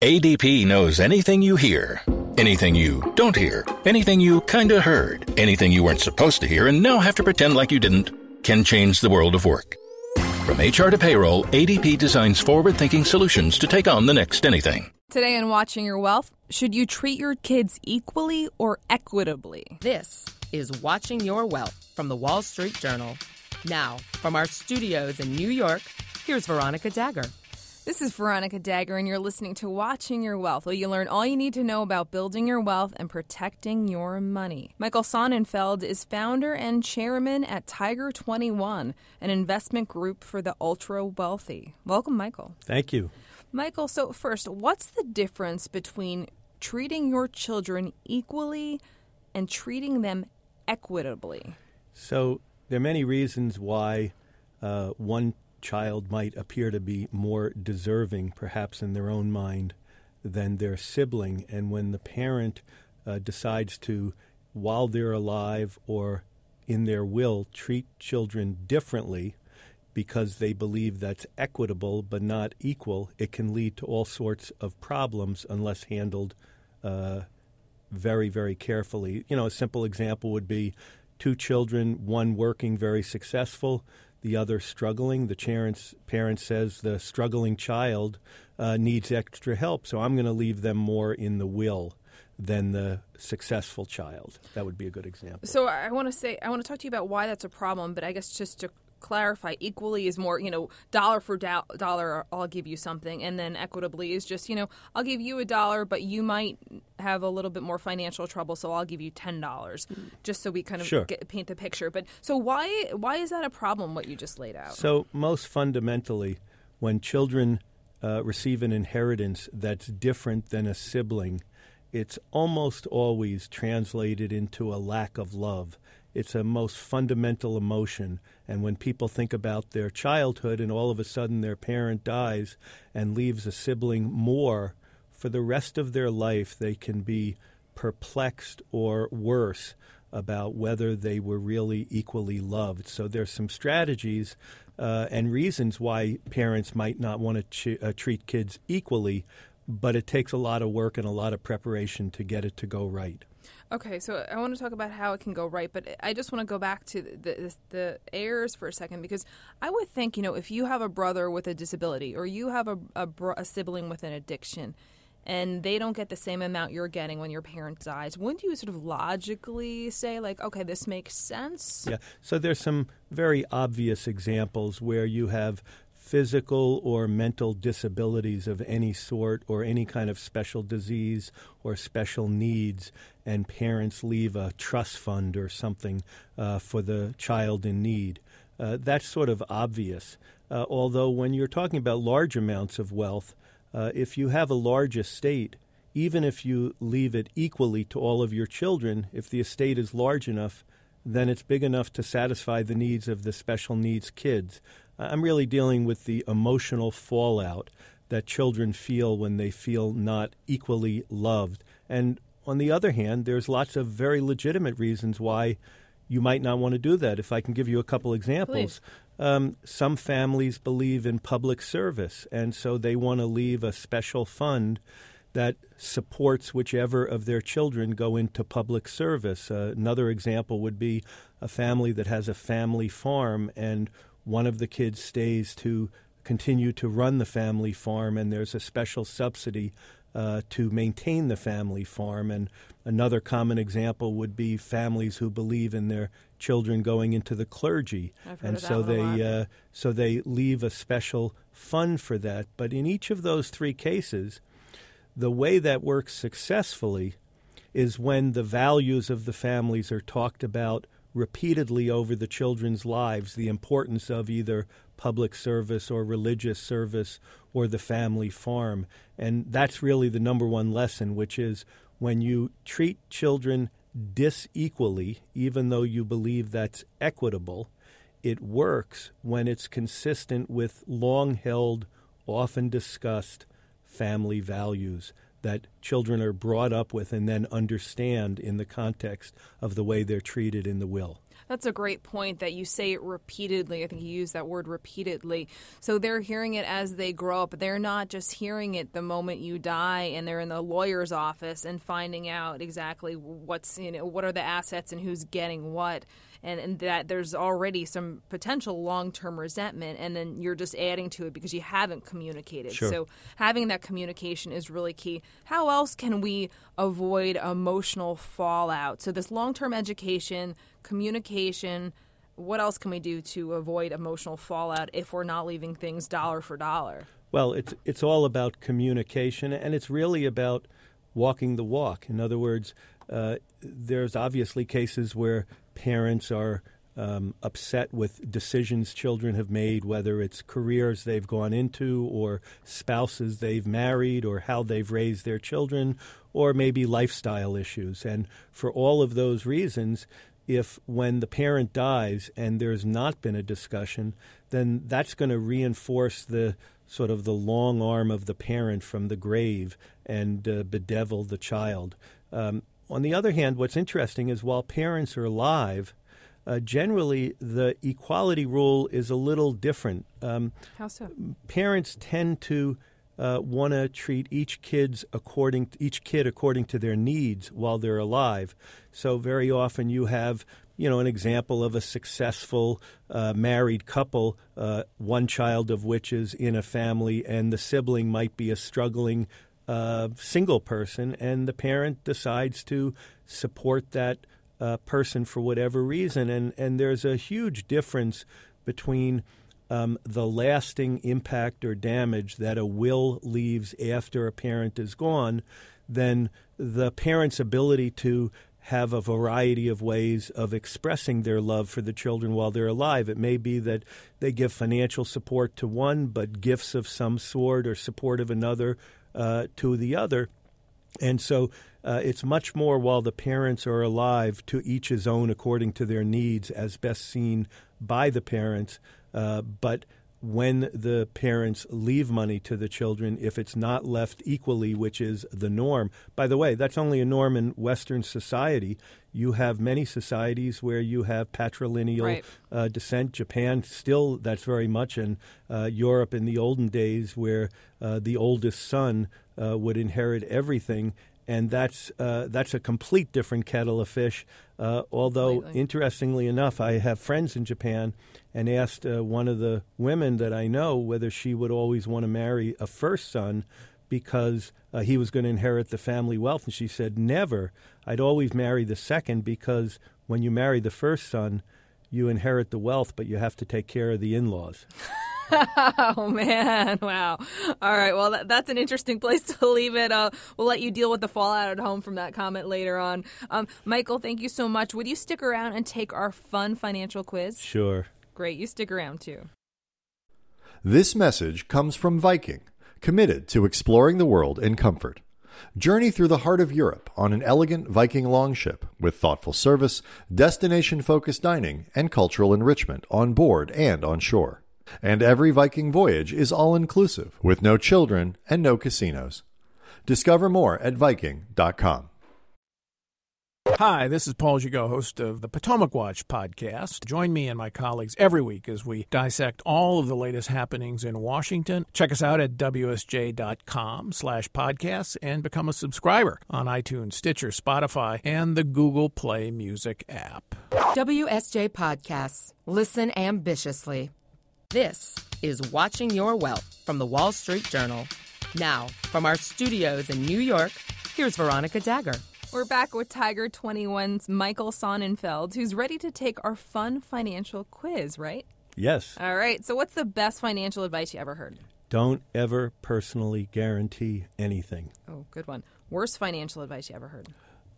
ADP knows anything you hear, anything you don't hear, anything you kinda heard, anything you weren't supposed to hear and now have to pretend like you didn't, can change the world of work. From HR to payroll, ADP designs forward thinking solutions to take on the next anything. Today in Watching Your Wealth, should you treat your kids equally or equitably? This is Watching Your Wealth from the Wall Street Journal. Now, from our studios in New York, here's Veronica Dagher. This is Veronica Dagher, and you're listening to Watching Your Wealth, where you learn all you need to know about building your wealth and protecting your money. Michael Sonnenfeldt is founder and chairman at Tiger 21, an investment group for the ultra wealthy. Welcome, Michael. Thank you. Michael, so first, what's the difference between treating your children equally and treating them equitably? So, there are many reasons why uh, one child might appear to be more deserving, perhaps in their own mind, than their sibling. And when the parent uh, decides to, while they're alive or in their will, treat children differently because they believe that's equitable but not equal, it can lead to all sorts of problems unless handled uh, very, very carefully. You know, a simple example would be two children, one working very successful, the other struggling. The parents, parent says the struggling child uh, needs extra help, so I'm going to leave them more in the will than the successful child. That would be a good example. So I want to say I want to talk to you about why that's a problem, but I guess just to clarify equally is more you know dollar for do- dollar i'll give you something and then equitably is just you know i'll give you a dollar but you might have a little bit more financial trouble so i'll give you ten dollars just so we kind of Sure. get, paint the picture but so why why is that a problem what you just laid out So, most fundamentally, when children uh, receive an inheritance that's different than a sibling, it's almost always translated into a lack of love. It's a most fundamental emotion. And when people think about their childhood and all of a sudden their parent dies and leaves a sibling more, for the rest of their life, they can be perplexed or worse about whether they were really equally loved. So there's some strategies uh, and reasons why parents might not want to ch- uh, treat kids equally, but it takes a lot of work and a lot of preparation to get it to go right. Okay, so I want to talk about how it can go right, but I just want to go back to the, the the heirs for a second because I would think you know if you have a brother with a disability or you have a a, bro- a sibling with an addiction, and they don't get the same amount you're getting when your parent dies, wouldn't you sort of logically say like, okay, this makes sense? Yeah. So there's some very obvious examples where you have physical or mental disabilities of any sort or any kind of special disease or special needs and parents leave a trust fund or something uh, for the child in need. Uh, that's sort of obvious. Uh, although when you're talking about large amounts of wealth, uh, if you have a large estate, even if you leave it equally to all of your children, if the estate is large enough, then it's big enough to satisfy the needs of the special needs kids. I'm really dealing with the emotional fallout that children feel when they feel not equally loved. And on the other hand, there's lots of very legitimate reasons why you might not want to do that. If I can give you a couple examples. Um, some families believe in public service, and so they want to leave a special fund that supports whichever of their children go into public service. Uh, another example would be a family that has a family farm, and one of the kids stays to continue to run the family farm, and there's a special subsidy uh, to maintain the family farm. And another common example would be families who believe in their children going into the clergy, and so they uh, so they leave a special fund for that. But in each of those three cases, the way that works successfully is when the values of the families are talked about repeatedly over the children's lives, the importance of either public service or religious service or the family farm. And that's really the number one lesson, which is when you treat children disequally, even though you believe that's equitable, it works when it's consistent with long held, often discussed family values that children are brought up with and then understand in the context of the way they're treated in the will. That's a great point that you say it repeatedly. I think you use that word repeatedly. So they're hearing it as they grow up. They're not just hearing it the moment you die and they're in the lawyer's office and finding out exactly what's you know what are the assets and who's getting what and, and that there's already some potential long term resentment, and then you're just adding to it because you haven't communicated. Sure. So having that communication is really key. How else can we avoid emotional fallout? So this long term education, communication. What else can we do to avoid emotional fallout if we're not leaving things dollar for dollar? Well, it's it's all about communication, and it's really about walking the walk. In other words, uh, there's obviously cases where parents are um, upset with decisions children have made, whether it's careers they've gone into, or spouses they've married, or how they've raised their children, or maybe lifestyle issues. And for all of those reasons, if when the parent dies and there's not been a discussion, then that's going to reinforce the sort of the long arm of the parent from the grave and uh, bedevil the child. Um, on the other hand, what's interesting is while parents are alive, uh, generally the equality rule is a little different. Um, How so? Parents tend to uh, want to treat each kids according each kid according to their needs while they're alive. So very often you have you know an example of a successful uh, married couple, uh, one child of which is in a family, and the sibling might be a struggling uh, single person, and the parent decides to support that uh, person for whatever reason. And, and there's a huge difference between um, the lasting impact or damage that a will leaves after a parent is gone than the parent's ability to have a variety of ways of expressing their love for the children while they're alive. It may be that they give financial support to one, but gifts of some sort or support of another to the other. And so uh, it's much more while the parents are alive, to each his own according to their needs, as best seen by the parents. Uh, but when the parents leave money to the children, if it's not left equally, which is the norm. By the way, that's only a norm in Western society. You have many societies where you have patrilineal Right. uh, descent. Japan still that's very much, and uh, Europe in the olden days where uh, the oldest son uh, would inherit everything, and that's uh, that's a complete different kettle of fish. Uh, although Completely. interestingly enough, I have friends in Japan, and asked uh, one of the women that I know whether she would always want to marry a first son because uh, he was going to inherit the family wealth, and she said never. I'd always marry the second because when you marry the first son, you inherit the wealth, but you have to take care of the in-laws. Oh man! Wow. All right. Well, that, that's an interesting place to leave it. Uh, we'll let you deal with the fallout at home from that comment later on. Um, Michael, thank you so much. Would you stick around and take our fun financial quiz? Sure. Great. You stick around too. This message comes from Viking, committed to exploring the world in comfort. Journey through the heart of Europe on an elegant Viking longship with thoughtful service, destination focused dining, and cultural enrichment on board and on shore. And every Viking voyage is all inclusive with no children and no casinos. Discover more at Viking.com. Hi, this is Paul Gigot, host of the Potomac Watch podcast. Join me and my colleagues every week as we dissect all of the latest happenings in Washington. Check us out at wsj.com slash podcasts and become a subscriber on iTunes, Stitcher, Spotify, and the Google Play Music app. WSJ Podcasts. Listen ambitiously. This is Watching Your Wealth from the Wall Street Journal. Now, from our studios in New York, here's Veronica Dagher. We're back with Tiger 21's Michael Sonnenfeldt, who's ready to take our fun financial quiz, right? Yes. All right. So, what's the best financial advice you ever heard? Don't ever personally guarantee anything. Oh, good one. Worst financial advice you ever heard?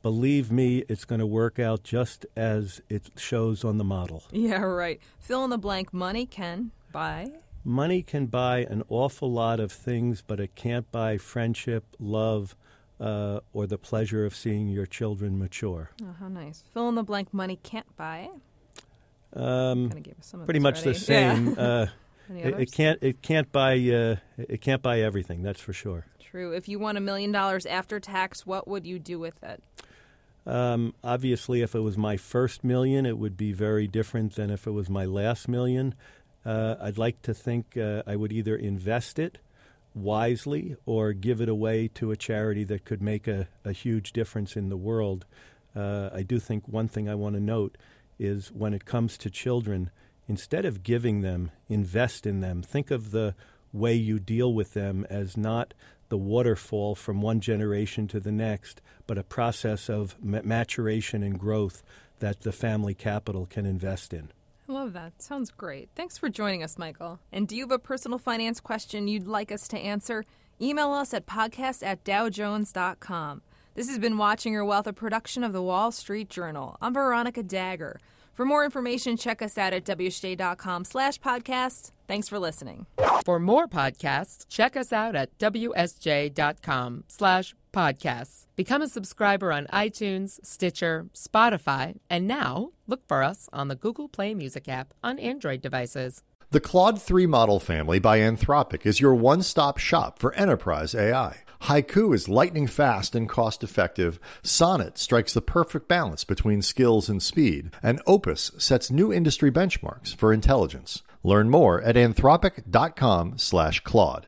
Believe me, it's going to work out just as it shows on the model. Yeah, right. Fill in the blank. Money can buy. Money can buy an awful lot of things, but it can't buy friendship, love, uh, or the pleasure of seeing your children mature. Oh, how nice. Fill in the blank. Money can't buy. Um, Kind of gave us some pretty much the same. Yeah. Uh, it, it can't. It can't buy. Uh, it can't buy everything. That's for sure. True. If you won a million dollars after tax, what would you do with it? Um, obviously, if it was my first million, it would be very different than if it was my last million. Uh, I'd like to think uh, I would either invest it wisely or give it away to a charity that could make a, a huge difference in the world. Uh, I do think one thing I want to note is when it comes to children, instead of giving them, invest in them. Think of the way you deal with them as not the waterfall from one generation to the next, but a process of maturation and growth that the family capital can invest in. Love that. Sounds great. Thanks for joining us, Michael. And do you have a personal finance question you'd like us to answer? Email us at podcast at dowjones.com. This has been Watching Your Wealth, a production of the Wall Street Journal. I'm Veronica Dagher. For more information, check us out at wsj.com slash podcast. Thanks for listening. For more podcasts, check us out at wsj.com slash podcasts. Become a subscriber on iTunes, Stitcher, Spotify, and now look for us on the Google Play Music app on Android devices. The Claude 3 model family by Anthropic is your one stop shop for enterprise AI. Haiku is lightning fast and cost effective. Sonnet strikes the perfect balance between skills and speed. And Opus sets new industry benchmarks for intelligence. Learn more at anthropic.com slash Claude.